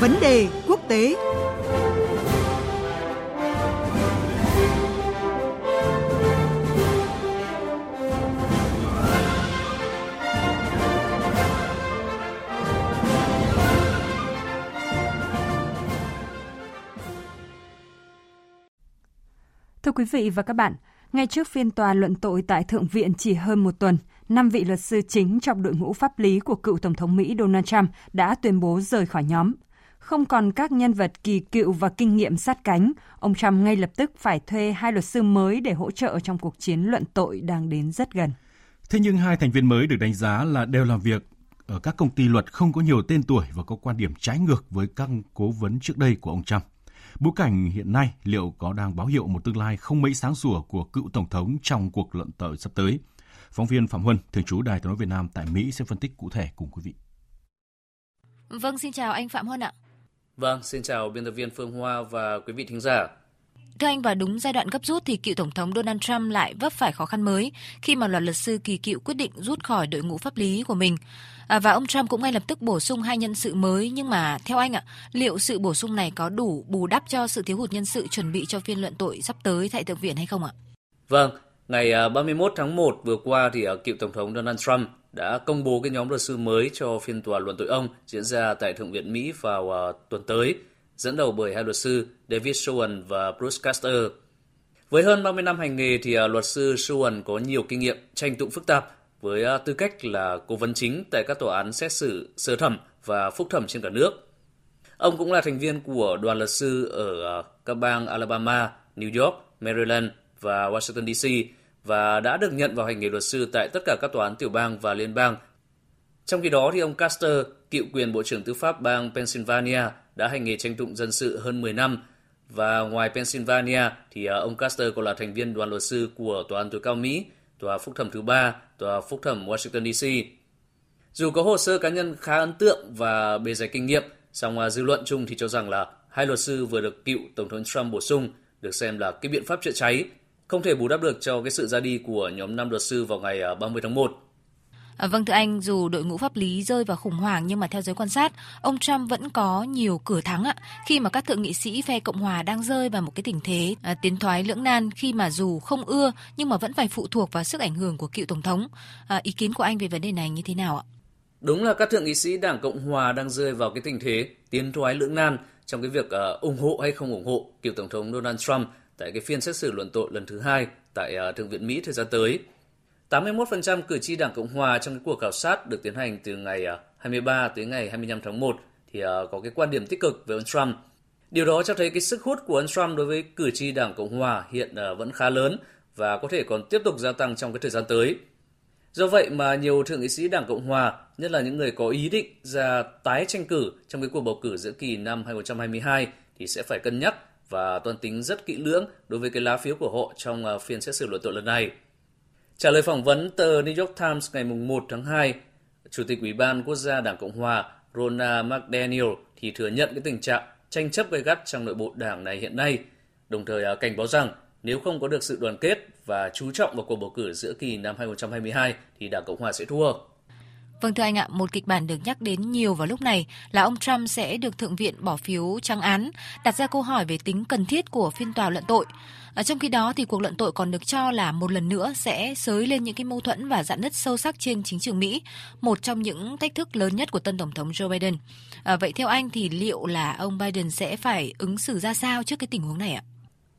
Vấn đề quốc tế Thưa quý vị và các bạn, ngay trước phiên tòa luận tội tại Thượng viện chỉ hơn một tuần, năm vị luật sư chính trong đội ngũ pháp lý của cựu Tổng thống Mỹ Donald Trump đã tuyên bố rời khỏi nhóm. Không còn các nhân vật kỳ cựu và kinh nghiệm sát cánh, ông Trump ngay lập tức phải thuê hai luật sư mới để hỗ trợ trong cuộc chiến luận tội đang đến rất gần. Thế nhưng hai thành viên mới được đánh giá là đều làm việc ở các công ty luật không có nhiều tên tuổi và có quan điểm trái ngược với các cố vấn trước đây của ông Trump. Bối cảnh hiện nay liệu có đang báo hiệu một tương lai không mấy sáng sủa của cựu Tổng thống trong cuộc luận tội sắp tới? Phóng viên Phạm Huân, thường trú Đài tiếng nói Việt Nam tại Mỹ sẽ phân tích cụ thể cùng quý vị. Vâng, xin chào anh Phạm Huân ạ. Vâng, xin chào biên tập viên Phương Hoa và quý vị thính giả. Thưa anh, vào đúng giai đoạn gấp rút thì cựu Tổng thống Donald Trump lại vấp phải khó khăn mới khi mà loạt luật sư kỳ cựu quyết định rút khỏi đội ngũ pháp lý của mình. À, và ông Trump cũng ngay lập tức bổ sung hai nhân sự mới nhưng mà theo anh ạ, liệu sự bổ sung này có đủ bù đắp cho sự thiếu hụt nhân sự chuẩn bị cho phiên luận tội sắp tới tại thượng viện hay không ạ? Vâng, ngày 31 à, tháng 1 vừa qua thì à, cựu Tổng thống Donald Trump đã công bố cái nhóm luật sư mới cho phiên tòa luận tội ông diễn ra tại Thượng viện Mỹ vào uh, tuần tới, dẫn đầu bởi hai luật sư David Schoen và Bruce Castor. Với hơn 30 năm hành nghề thì uh, luật sư Schoen có nhiều kinh nghiệm tranh tụng phức tạp với uh, tư cách là cố vấn chính tại các tòa án xét xử sơ thẩm và phúc thẩm trên cả nước. Ông cũng là thành viên của đoàn luật sư ở uh, các bang Alabama, New York, Maryland và Washington DC và đã được nhận vào hành nghề luật sư tại tất cả các tòa án tiểu bang và liên bang. Trong khi đó thì ông Caster, cựu quyền Bộ trưởng Tư pháp bang Pennsylvania, đã hành nghề tranh tụng dân sự hơn 10 năm và ngoài Pennsylvania thì à, ông Caster còn là thành viên đoàn luật sư của Tòa án tối cao Mỹ, Tòa phúc thẩm thứ ba, Tòa phúc thẩm Washington DC. Dù có hồ sơ cá nhân khá ấn tượng và bề dày kinh nghiệm, song à, dư luận chung thì cho rằng là hai luật sư vừa được cựu Tổng thống Trump bổ sung được xem là cái biện pháp chữa cháy không thể bù đắp được cho cái sự ra đi của nhóm năm luật sư vào ngày 30 à, tháng 1. À, vâng thưa anh, dù đội ngũ pháp lý rơi vào khủng hoảng nhưng mà theo giới quan sát, ông Trump vẫn có nhiều cửa thắng ạ, khi mà các thượng nghị sĩ phe Cộng hòa đang rơi vào một cái tình thế à, tiến thoái lưỡng nan khi mà dù không ưa nhưng mà vẫn phải phụ thuộc vào sức ảnh hưởng của cựu tổng thống. À, ý kiến của anh về vấn đề này như thế nào ạ? Đúng là các thượng nghị sĩ Đảng Cộng hòa đang rơi vào cái tình thế tiến thoái lưỡng nan trong cái việc uh, ủng hộ hay không ủng hộ cựu tổng thống Donald Trump tại cái phiên xét xử luận tội lần thứ hai tại à, Thượng viện Mỹ thời gian tới. 81% cử tri Đảng Cộng Hòa trong cái cuộc khảo sát được tiến hành từ ngày à, 23 tới ngày 25 tháng 1 thì à, có cái quan điểm tích cực về ông Trump. Điều đó cho thấy cái sức hút của ông Trump đối với cử tri Đảng Cộng Hòa hiện vẫn khá lớn và có thể còn tiếp tục gia tăng trong cái thời gian tới. Do vậy mà nhiều thượng nghị sĩ Đảng Cộng Hòa, nhất là những người có ý định ra tái tranh cử trong cái cuộc bầu cử giữa kỳ năm 2022 thì sẽ phải cân nhắc và toan tính rất kỹ lưỡng đối với cái lá phiếu của họ trong ờ, phiên xét xử luận tội lần này. Trả lời phỏng vấn tờ New York Times ngày 1 tháng 2, Chủ tịch Ủy ban Quốc gia Đảng Cộng Hòa Rona McDaniel thì thừa nhận cái tình trạng tranh chấp gay gắt trong nội bộ đảng này hiện nay, đồng thời ờ, cảnh báo rằng nếu không có được sự đoàn kết và chú trọng vào cuộc bầu cử giữa kỳ năm 2022 thì Đảng Cộng Hòa sẽ thua. Vâng thưa anh ạ, một kịch bản được nhắc đến nhiều vào lúc này là ông Trump sẽ được Thượng viện bỏ phiếu trắng án, đặt ra câu hỏi về tính cần thiết của phiên tòa luận tội. Ở trong khi đó thì cuộc luận tội còn được cho là một lần nữa sẽ sới lên những cái mâu thuẫn và dạn nứt sâu sắc trên chính trường Mỹ, một trong những thách thức lớn nhất của tân tổng thống Joe Biden. À, vậy theo anh thì liệu là ông Biden sẽ phải ứng xử ra sao trước cái tình huống này ạ?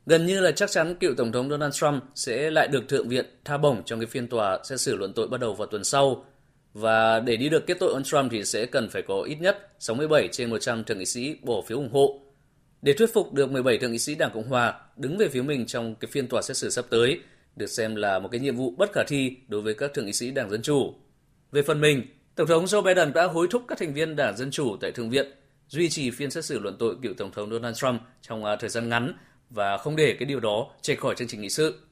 Gần như là chắc chắn cựu tổng thống Donald Trump sẽ lại được thượng viện tha bổng trong cái phiên tòa xét xử luận tội bắt đầu vào tuần sau và để đi được kết tội ông Trump thì sẽ cần phải có ít nhất 67 trên 100 thượng nghị sĩ bỏ phiếu ủng hộ. Để thuyết phục được 17 thượng nghị sĩ Đảng Cộng Hòa đứng về phía mình trong cái phiên tòa xét xử sắp tới, được xem là một cái nhiệm vụ bất khả thi đối với các thượng nghị sĩ Đảng Dân Chủ. Về phần mình, Tổng thống Joe Biden đã hối thúc các thành viên Đảng Dân Chủ tại Thượng viện duy trì phiên xét xử luận tội cựu Tổng thống Donald Trump trong à, thời gian ngắn và không để cái điều đó chạy khỏi chương trình nghị sự.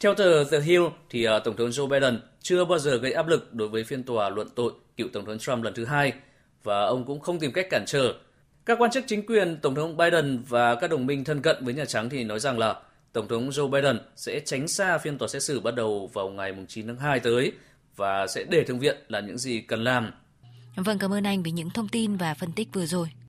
Theo tờ The Hill, thì à, Tổng thống Joe Biden chưa bao giờ gây áp lực đối với phiên tòa luận tội cựu Tổng thống Trump lần thứ hai và ông cũng không tìm cách cản trở. Các quan chức chính quyền Tổng thống Biden và các đồng minh thân cận với Nhà Trắng thì nói rằng là Tổng thống Joe Biden sẽ tránh xa phiên tòa xét xử bắt đầu vào ngày 9 tháng 2 tới và sẽ để Thượng viện là những gì cần làm. Vâng, cảm ơn anh vì những thông tin và phân tích vừa rồi.